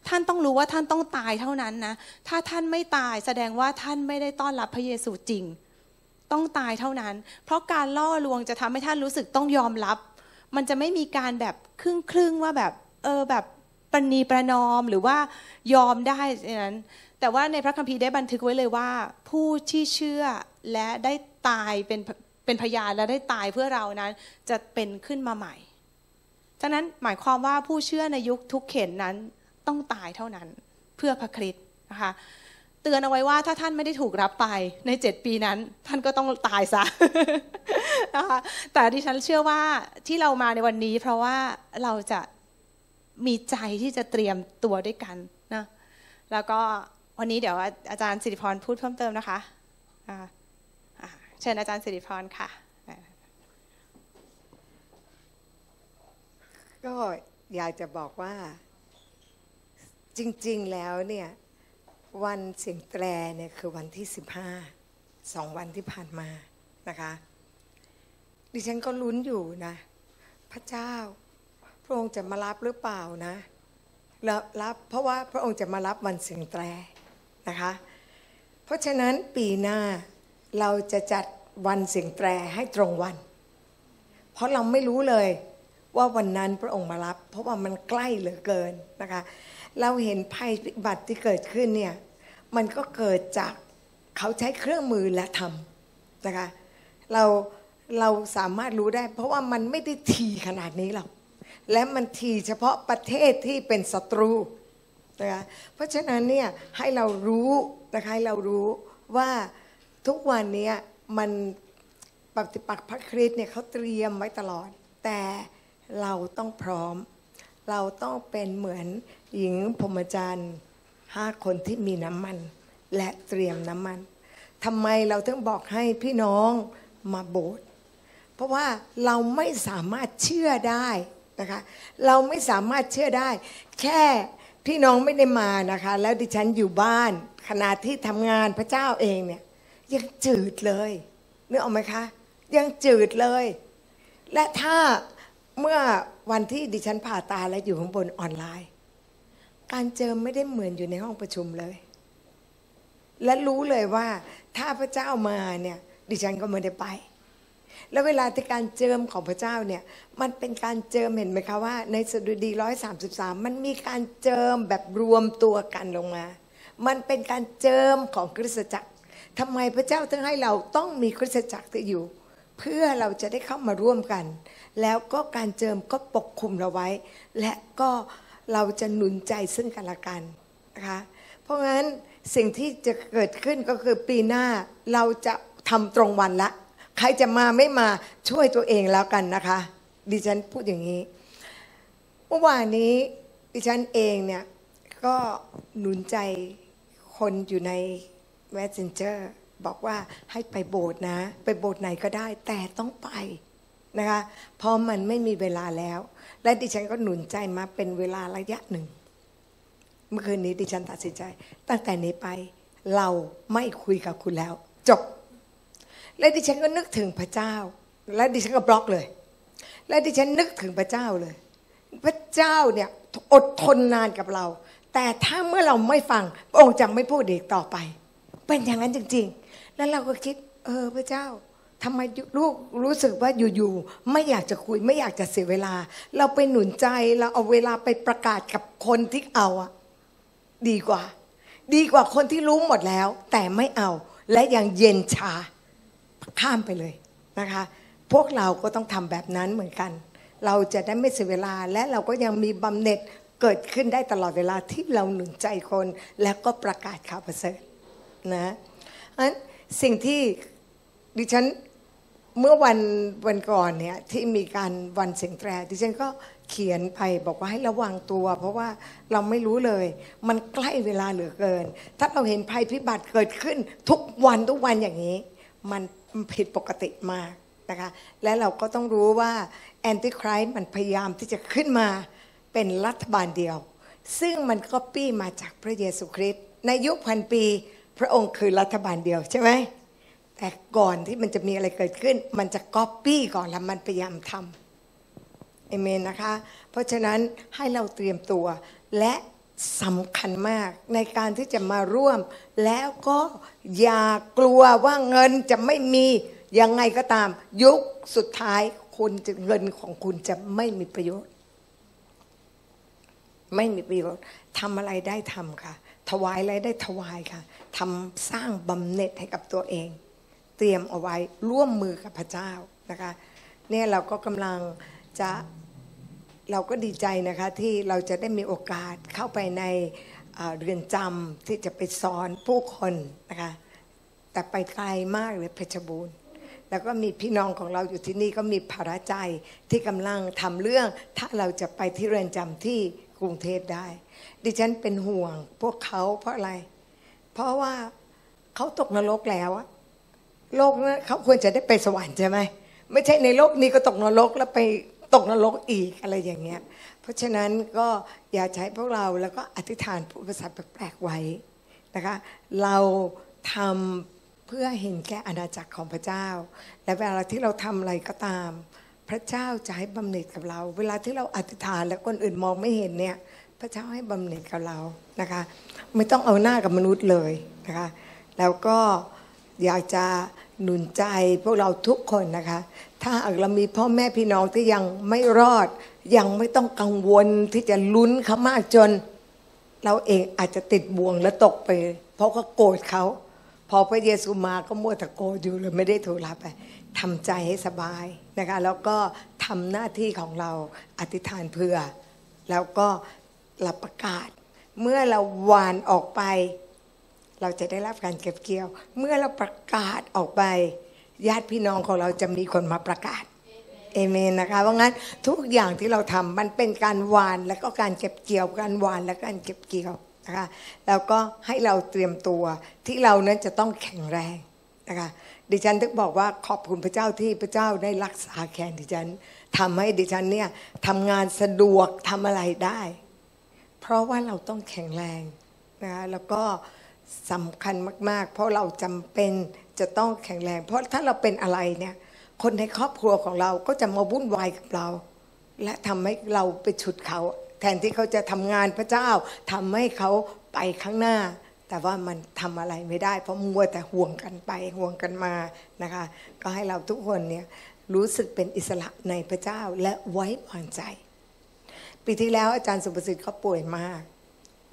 ท่านต้องรู้ว่าท่านต้องตายเท่านั้นนะ ถ้าท่านไม่ตายแสดงว่าท่านไม่ได้ต้อนรับพระเยซูจริง ต้องตายเท่านั้น เพราะการล่อลวงจะทำให้ท่านรู้สึกต้องยอมรับ มันจะไม่มีการแบบครึ่งครึ่งว่าแบบ เออแบบปณีประนอมหรือว่ายอมได้นั้น แต่ว่าในพระคัมภีร์ได้บันทึกไว้เลยว่า ผู้ที่เชื่อและได้ตายเป็นเป็นพยานและได้ตายเพื่อเรานั้น จะเป็นขึ้นมาใหม่ฉะนั้นหมายความว่าผู้เชื่อในยุคทุกเข็นนั้นต้องตายเท่านั้นเพื่อพระคริสต์นะคะเตือนเอาไว้ว่าถ้าท่านไม่ได้ถูกรับไปในเจ็ดปีนั้น ท่านก็ต้องตายซะนะคะแต่ดิฉันเชื่อว่าที่เรามาในวันนี้ เพราะว่าเราจะมีใจที่จะเตรียมตัวด้วยกันนะแล้วก็ วันนี้เดี๋ยวอาจารย์สิริพรพูดเพิ่มเติมนะคะเชิญอาจารย์สิริพรค่ะ ก็อยากจะบอกว่า จริงๆแล้วเนี่ย วันเสียงแตรเนี่ยคือวันที่ 15 สองวันที่ผ่านมานะคะ ดิฉันก็ลุ้นอยู่นะ พระเจ้า พระองค์จะมารับหรือเปล่านะรับรับเพราะว่าพระองค์จะมารับวันเสียงแตร นะคะ เพราะฉะนั้นปีหน้าเราจะจัดวันเสียงแตรให้ตรงวัน เพราะเราไม่รู้เลยว่าวันนั้นพระองค์มารับ เพราะว่ามันใกล้เหลือเกินนะคะ เราเห็นภัยพิบัติที่เกิดขึ้นเนี่ยมันก็เกิดจากเขาใช้เครื่องมือและทำนะคะเราเราสามารถรู้ได้ เพราะว่ามันไม่ได้ทีขนาดนี้หรอกและมันทีเฉพาะประเทศที่เป็นศัตรู นะคะเพราะฉะนั้นเนี่ยให้เรารู้นะคะให้เรารู้ว่าทุกวันนี้มันปฏิปักษ์พระคริสต์เนี่ยเขาเตรียมไว้ตลอด แต่เราต้องพร้อม เราต้องเป็นเหมือนหญิงพรหมจรรย์ห้าคนที่มีน้ำมัน และเตรียมน้ำมันทำไมเราถึงบอกให้พี่น้องมาโบสถ์เพราะว่าเราไม่สามารถเชื่อได้นะคะ เราไม่สามารถเชื่อได้ แค่ พี่น้องไม่ได้มานะคะ แล้วดิฉันอยู่บ้านขณะที่ทำงานพระเจ้าเองเนี่ยยังจืดเลยนึกออกไหมคะ ยังจืดเลย และถ้าเมื่อวันที่ดิฉันผ่าตาและอยู่ข้างบนออนไลน์ การเจิมไม่ได้เหมือนอยู่ในห้องประชุมเลย และรู้เลยว่าถ้าพระเจ้ามาเนี่ยดิฉันก็ไม่ได้ไป แล้วเวลาที่การเจิมของพระเจ้าเนี่ยมันเป็นการเจิมเห็นไหมคะว่า ในสดุดีร้อยสามสิบสามมันมีการเจิมแบบรวมตัวกันลงมา มันเป็นการเจิมของคริสตจักรทำไมพระเจ้าถึงให้เราต้องมีคริสตจักรที่อยู่ เพื่อเราจะได้เข้ามาร่วมกัน แล้วก็การเจิมก็ปกคุมเราไว้ และก็เราจะหนุนใจซึ่งกันและกันนะคะเพราะงั้นสิ่งที่จะเกิดขึ้นก็คือปีหน้าเราจะทำตรงวันละ ใครจะมาไม่มาช่วยตัวเองแล้วกันนะคะ ดิฉันพูดอย่างนี้เมื่อวานนี้ดิฉันเองเนี่ยก็หนุนใจคนอยู่ใน Messenger บอกว่าให้ไปโบสถ์นะ ไปโบสถ์ไหนก็ได้ แต่ต้องไปนะคะเพราะมันไม่มีเวลาแล้ว และดิฉันก็หนุนใจมาเป็นเวลาระยะหนึ่ง เมื่อคืนนี้ดิฉันตัดสินใจ ตั้งแต่นี้ไปเราไม่คุยกับคุณแล้ว จบ และดิฉันก็นึกถึงพระเจ้า และดิฉันก็บล็อกเลย และดิฉันนึกถึงพระเจ้าเลย พระเจ้าเนี่ยอดทนนานกับเรา แต่ถ้าเมื่อเราไม่ฟังพระองค์จะไม่พูดอีกต่อไป เป็นอย่างนั้นจริง ๆ แล้วเราก็คิด เออพระเจ้าทำไมลูกรู้สึกว่าอยู่ๆไม่อยากจะคุยไม่อยากจะเสียเวลา เราไปหนุนใจเราเอาเวลาไปประกาศกับคนที่เอาอะดีกว่า ดีกว่าคนที่รู้หมดแล้ว แต่ไม่เอาและยังเย็นชา ข้ามไปเลยนะคะ พวกเราก็ต้องทำแบบนั้นเหมือนกัน เราจะได้ไม่เสียเวลาและเราก็ยังมีบำเหน็จเกิดขึ้นได้ตลอดเวลาที่เราหนุนใจคน แล้วก็ประกาศข่าวประเสริฐนะอันสิ่งที่ดิฉันเมื่อวันวันก่อนเนี่ยที่มีการวันเสียงแตรดิฉันก็เขียนไปบอกว่าให้ระวังตัว เพราะว่าเราไม่รู้เลย มันใกล้เวลาเหลือเกิน ถ้าเราเห็นภัยพิบัติเกิดขึ้นทุกวันทุกวันอย่างนี้ มัน ผิดปกติมากนะคะและเราก็ต้องรู้ว่าแอนติครายมันพยายามที่จะขึ้นมาเป็นรัฐบาลเดียว ซึ่งมันก็ปี้มาจากพระเยซูคริสต์ในยุคพันปีพระองค์คือรัฐบาลเดียวใช่ไหมแต่ก่อนที่มันจะมีอะไรเกิดขึ้น มันจะก๊อปปี้ก่อนแล้วมันพยายามทำเอเมนนะคะ เพราะฉะนั้นให้เราเตรียมตัวและ สำคัญมากในการที่จะมาร่วม แล้วก็อย่ากลัวว่าเงินจะไม่มียังไงก็ตาม ยุคสุดท้ายคุณจะเงินของคุณจะไม่มีประโยชน์ไม่มีประโยชน์ทำอะไรได้ทำค่ะ ถวายอะไรได้ถวายค่ะทำสร้างบำเหน็จให้กับตัวเอง เตรียมเอาไว้ร่วมมือกับพระเจ้านะคะเนี่ยเราก็กำลังจะ เราก็ดีใจนะคะที่เราจะได้มีโอกาสเข้าไปในเรือนจำที่จะไปสอนผู้คนนะคะแต่ไปไกลมากเลยเพชรบูรณ์ แล้วก็มีพี่น้องของเราอยู่ที่นี่ก็มีภาระใจที่กำลังทำเรื่อง ถ้าเราจะไปที่เรือนจำที่กรุงเทพได้ ดิฉันเป็นห่วงพวกเขาเพราะอะไร เพราะว่าเขาตกนรกแล้วอะโลกนั้นเขาควรจะได้ไปสวรรค์ใช่ไหมไม่ใช่ในโลกนี้ก็ตกนรกแล้วไป ตกนรกอีกอะไรอย่างเงี้ย เพราะฉะนั้นก็อย่าใช้พวกเราแล้วก็อธิษฐานพูดภาษาทแปลกๆไว้นะคะ เราทำเพื่อเห็นแก่อาณาจักรของพระเจ้า และเวลาที่เราทำอะไรก็ตาม พระเจ้าจะให้บำเหน็จกับเรา เวลาที่เราอธิษฐานแล้วคนอื่นมองไม่เห็นเนี่ยพระเจ้าให้บำเหน็จกับเรานะคะ ไม่ต้องเอาหน้ากับมนุษย์เลยนะคะ แล้วก็อยากจะหนุนใจพวกเราทุกคนนะคะ ถ้าเรามีพ่อแม่พี่น้องที่ยังไม่รอด ยังไม่ต้องกังวลที่จะลุ้นเขามากจน เราเองอาจจะติดบ่วงและตกไป เพราะก็โกรธเขาพอพระเยซูมาก็มัวแต่โกรธอยู่เลยไม่ได้ถูกรับไปทำใจให้สบายนะคะแล้วก็ทำหน้าที่ของเราอธิษฐานเพื่อ แล้วก็รับประกาศ เมื่อเราหวานออกไป เราจะได้รับการเก็บเกี่ยว เมื่อเราประกาศออกไป ญาติพี่น้องของเราจะมีคนมาประกาศเอเมนนะคะเพราะงั้นทุกอย่างที่เราทำมันเป็นการวานและก็การเก็บเกี่ยวการวานและการเก็บเกี่ยวนะคะแล้วก็ให้เราเตรียมตัวที่เรานั้นจะต้องแข็งแรงนะคะดิฉันถึงบอกว่าขอบคุณพระเจ้าที่พระเจ้าได้รักษาแขนดิฉันทำให้ดิฉันเนี่ยทำงานสะดวกทำอะไรได้ เพราะว่าเราต้องแข็งแรงนะคะแล้วก็สำคัญมาก ๆ เพราะเราจำเป็น จะต้องแข็งแรง เพราะถ้าเราเป็นอะไรเนี่ยคนในครอบครัวของเราก็จะมาวุ่นวายกับเรา และทำให้เราไปฉุดเขา แทนที่เขาจะทำงานพระเจ้าทำให้เขาไปข้างหน้า แต่ว่ามันทำอะไรไม่ได้ เพราะมัวแต่ห่วงกันไปห่วงกันมานะคะ ก็ให้เราทุกคนเนี่ยรู้สึกเป็นอิสระในพระเจ้าและไว้วางใจ ปีที่แล้วอาจารย์สุประสิทธิ์เขาป่วยมาก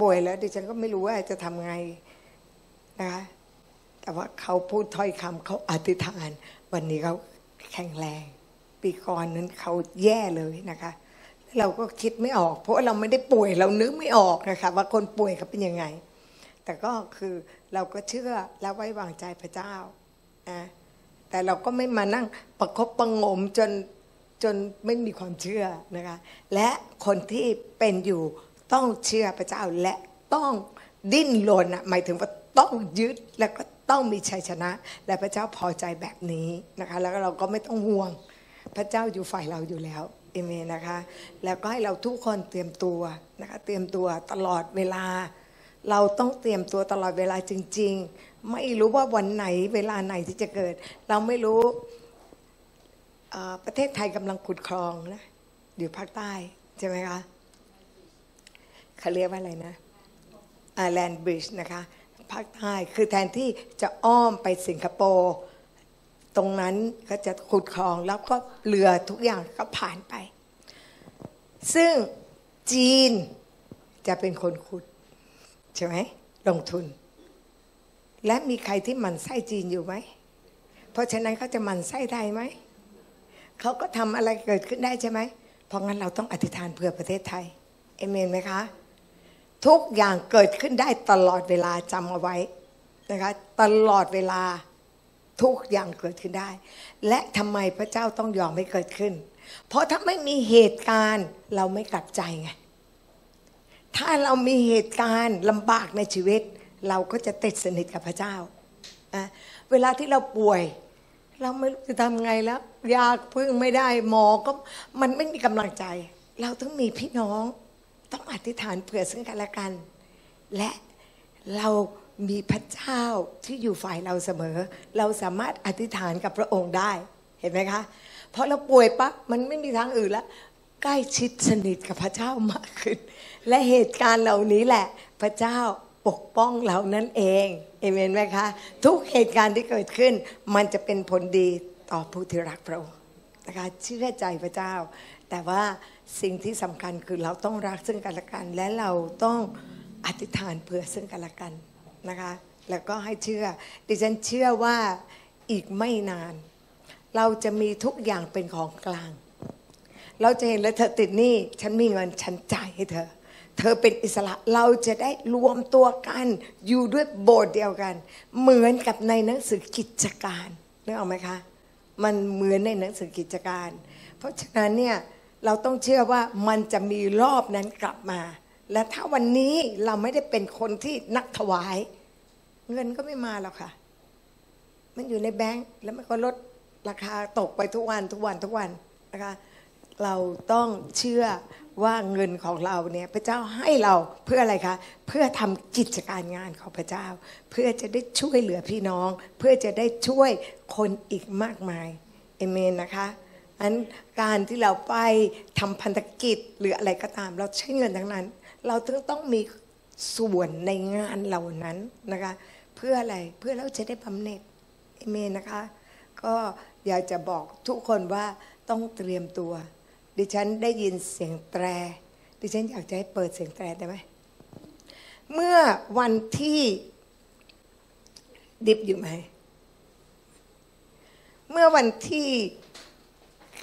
ป่วยแล้วดิฉันก็ไม่รู้ว่าจะทำไงนะคะ แต่ว่าเขาพูดถ้อยคำเขาอธิษฐาน วันนี้เขาแข็งแรง ปีก่อนนั้นเขาแย่เลยนะคะ เราก็คิดไม่ออก เพราะเราไม่ได้ป่วยเรานึกไม่ออกนะคะ ว่าคนป่วยเขาเป็นยังไง แต่ก็คือเราก็เชื่อและไว้วางใจพระเจ้านะแต่เราก็ไม่มานั่งประคบประงมจนจนไม่มีความเชื่อนะคะ และคนที่เป็นอยู่ต้องเชื่อพระเจ้าและต้องดิ้นรนอะหมายถึงว่าต้องยึดแล้วก็ ต้องมีชัยชนะ และพระเจ้าพอใจแบบนี้นะคะ แล้วเราก็ไม่ต้องห่วง พระเจ้าอยู่ฝ่ายเราอยู่แล้วเอเมนนะคะ แล้วก็ให้เราทุกคนเตรียมตัวนะคะ เตรียมตัวตลอดเวลา เราต้องเตรียมตัวตลอดเวลาจริง ๆ ไม่รู้ว่าวันไหนเวลาไหนที่จะเกิด เราไม่รู้ประเทศไทยกำลังขุดคลองนะอยู่ภาคใต้ใช่ไหมคะเขาเรียกว่าอะไรนะแลนด์บริดจ์นะคะ ภาคใต้คือแทนที่จะอ้อมไปสิงคโปร์ตรงนั้นก็จะขุดคลองแล้วก็เรือทุกอย่างก็ผ่านไป ซึ่งจีนจะเป็นคนขุด ใช่ไหมลงทุน และมีใครที่มันไส้จีนอยู่ไหม เพราะฉะนั้นเขาจะมันไส้ไทยไหม เขาก็ทำอะไรเกิดขึ้นได้ใช่ไหม เพราะงั้นเราต้องอธิษฐานเพื่อประเทศไทย เอเมนไหมคะ ทุกอย่างเกิดขึ้นได้ตลอดเวลาจำเอาไว้นะคะตลอดเวลาทุกอย่างเกิดขึ้นได้ และทำไมพระเจ้าต้องยอมให้เกิดขึ้น เพราะถ้าไม่มีเหตุการณ์เราไม่กลับใจไงถ้าเรามีเหตุการณ์ลำบากในชีวิต เราก็จะติดสนิทกับพระเจ้าอะเวลาที่เราป่วย เราไม่รู้จะทำไงแล้วยาพึ่งไม่ได้หมอก็มันไม่มีกำลังใจ เราต้องมีพี่น้อง ต้องอธิษฐานเผื่อซึ่งกันและกัน และเรามีพระเจ้าที่อยู่ฝ่ายเราเสมอ เราสามารถอธิษฐานกับพระองค์ได้เห็นไหมคะเพราะเราป่วยปั๊บมันไม่มีทางอื่นล้วใกล้ชิดสนิทกับพระเจ้ามากขึ้น และเหตุการณ์เหล่านี้แหละ พระเจ้าปกป้องเรานั่นเองเอเมนไหมคะ ทุกเหตุการณ์ที่เกิดขึ้น มันจะเป็นผลดีต่อผู้ที่รักพระองค์นะคะเชื่อใจพระเจ้า แต่ว่า สิ่งที่สำคัญคือเราต้องรักซึ่งกันและกัน และเราต้องอธิษฐานเผื่อซึ่งกันและกันนะคะ แล้วก็ให้เชื่อ ดิฉันเชื่อว่าอีกไม่นาน เราจะมีทุกอย่างเป็นของกลาง เราจะเห็นแล้วเธอติดหนี้ฉันมีเงินฉันจ่ายให้เธอ เธอเป็นอิสระเราจะได้รวมตัวกัน อยู่ด้วยโบสถ์เดียวกัน เหมือนกับในหนังสือกิจการนึกออกไหมคะ มันเหมือนในหนังสือกิจการ เพราะฉะนั้นเนี่ย เราต้องเชื่อว่ามันจะมีรอบนั้นกลับมา และถ้าวันนี้เราไม่ได้เป็นคนที่นักถวาย เงินก็ไม่มาหรอกค่ะ มันอยู่ในแบงก์แล้วมันก็ลดราคาตกไปทุกวันทุกวันทุกวันนะคะเราต้องเชื่อว่าเงินของเราเนี่ยพระเจ้าให้เราเพื่ออะไรคะ เพื่อทำกิจการงานของพระเจ้า เพื่อจะได้ช่วยเหลือพี่น้อง เพื่อจะได้ช่วยคนอีกมากมายเอเมนนะคะ อันการที่เราไปทำพันธกิจหรืออะไรก็ตาม เราใช้เงินทั้งนั้น เราถึงต้องมีส่วนในงานเหล่านั้นนะคะเพื่ออะไรเพื่อเราจะได้บำเหน็จเอเมนนะคะ ก็อยากจะบอกทุกคนว่าต้องเตรียมตัว ดิฉันได้ยินเสียงแตร ดิฉันอยากจะให้เปิดเสียงแตรได้ไหมเมื่อวันที่ดิบอยู่ไหม เมื่อวันที่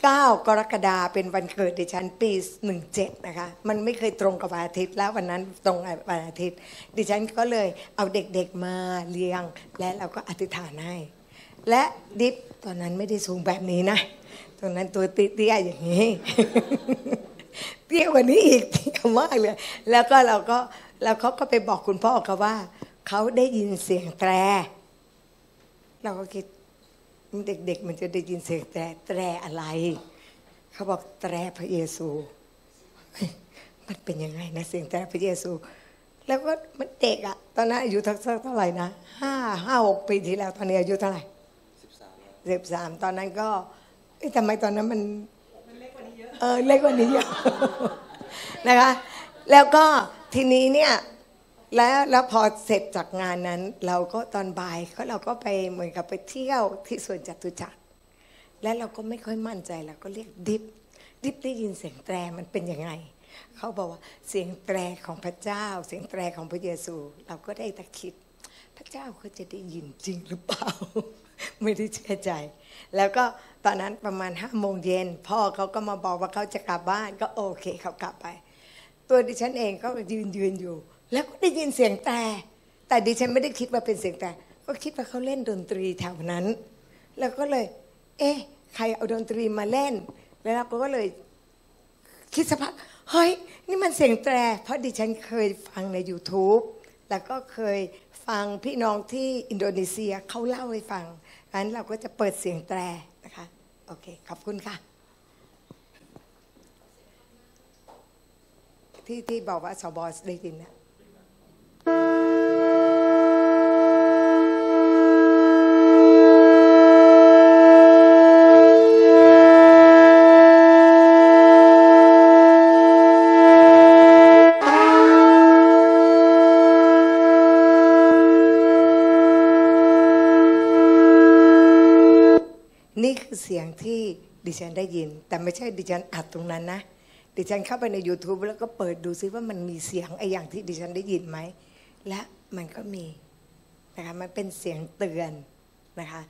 9 กรกฎาเป็นวันเกิดดิฉันปี 17 นะคะ มันไม่เคยตรงกับวันอาทิตย์ แล้ววันนั้นตรงกับวันอาทิตย์ ดิฉันก็เลยเอาเด็กๆมาเลี้ยง และเราก็อธิษฐานให้ และดิฟตอนนั้นไม่ได้สูงแบบนี้นะตอนนั้นตัวเตี้ยๆอย่างนี้ เตี้ยกว่านี้อีกเตี้ยมากเลย แล้วก็เราก็แล้วเขาก็ไปบอกคุณพ่อเขาว่า เขาได้ยินเสียงแตร เราก็คิด เด็ก ๆ มันจะได้ยินเสียงแตรแตรอะไร เขาบอกแตรพระเยซูเฮ้ยมันเป็นยังไงนะเสียงแตรพระเยซู แล้วก็มันเด็กอะตอนนั้นอายุเท่าเท่าไหร่นะห้าห้าหกปีที่แล้วตอนนี้อายุเท่าไหร่สิบสามตอนนั้นก็เอ๊ะทำไมตอนนั้นมันเออเล็กกว่านี้เยอะนะคะ แล้วก็ทีนี้เนี่ย แล้วแล้วพอเสร็จจากงานนั้น เราก็ตอนบ่ายก็เราก็ไปเหมือนกับไปเที่ยวที่สวนจตุจักรแล้วเราก็ไม่ค่อยมั่นใจเราก็เรียกดิฟดิฟได้ยินเสียงแตรมันเป็นยังไงเขาบอกว่าเสียงแตรของพระเจ้า เสียงแตรของพระเยซู เราก็ได้แต่คิด พระเจ้าเขาจะได้ยินจริงหรือเปล่า ไม่ได้เชื่อใจ แล้วก็ตอนนั้นประมาณห้าโมงเย็นพ่อเขาก็มาบอกว่าเขาจะกลับบ้านก็โอเคเขากลับไป ตัวดิฉันเองก็ยืนยืนอยู่ แล้วก็ได้ยินเสียงแต่ แต่ดิฉันไม่ได้คิดว่าเป็นเสียงแต่ ก็คิดว่าเขาเล่นดนตรีแถวนั้น แล้วก็เลย เอ๊ะ ใครเอาดนตรีมาเล่น แล้วเราก็เลยคิดสักพักเฮ้ย นี่มันเสียงแตร เพราะดิฉันเคยฟังใน YouTube แล้วก็เคยฟังพี่น้องที่อินโดนีเซียเขาเล่าให้ฟังงั้นเราก็จะเปิดเสียงแตรนะคะ โอเค ขอบคุณค่ะ ที่ที่บอกว่าสบอสได้ยินนะ นี่ คือเสียงที่ดิฉันได้ยิน แต่ไม่ใช่ดิฉันอัดตรงนั้นนะ ดิฉันเข้าไปใน YouTube แล้วก็เปิดดูซิว่ามันมีเสียงไอ้อย่างที่ดิฉันได้ยินไหม และมันก็มีนะคะมันเป็นเสียงเตือนนะคะ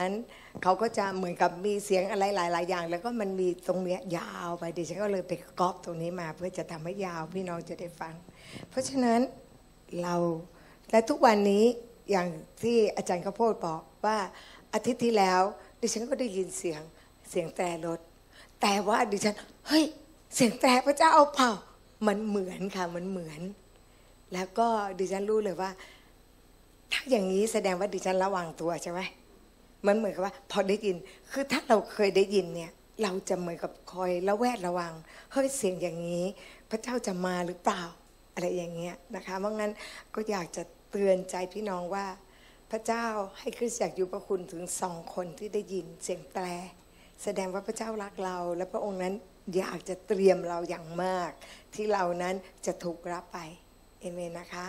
นั้นเขาก็จะเหมือนกับมีเสียงอะไรหลาย ๆ อย่าง แล้วก็มันมีตรงเนี้ยยาวไปดิฉันก็เลยไปก๊อปตรงนี้มา เพื่อจะทำให้ยาวพี่น้องจะได้ฟัง เพราะฉะนั้นเราและทุกวันนี้อย่างที่อาจารย์ข้าวโพดบอกว่าอาทิตย์ที่แล้ว ดิฉันก็ได้ยินเสียงเสียงแตรรถ แต่ว่าดิฉัน เฮ้ย เสียงแตรพระเจ้าเอาเปล่า มันเหมือนค่ะ มันเหมือน แล้วก็ดิฉันรู้เลยว่า ถ้าอย่างนี้แสดงว่าดิฉันระวังตัวใช่ไหมมันเหมือนกับว่า พอได้ยิน คือถ้าเราเคยได้ยินเนี่ย เราจะเหมือนกับคอยระแวดระวัง เฮ้ยเสียงอย่างนี้ พระเจ้าจะมาหรือเปล่า อะไรอย่างเงี้ยนะคะ เพราะงั้นก็อยากจะเตือนใจพี่น้องว่า พระเจ้าให้คริสตจักรอยู่ประคุณถึงสองคนที่ได้ยินเสียงแตร แสดงว่าพระเจ้ารักเรา และพระองค์นั้นอยากจะเตรียมเราอย่างมาก ที่เรานั้นจะถูกรับไปเอเมนนะคะ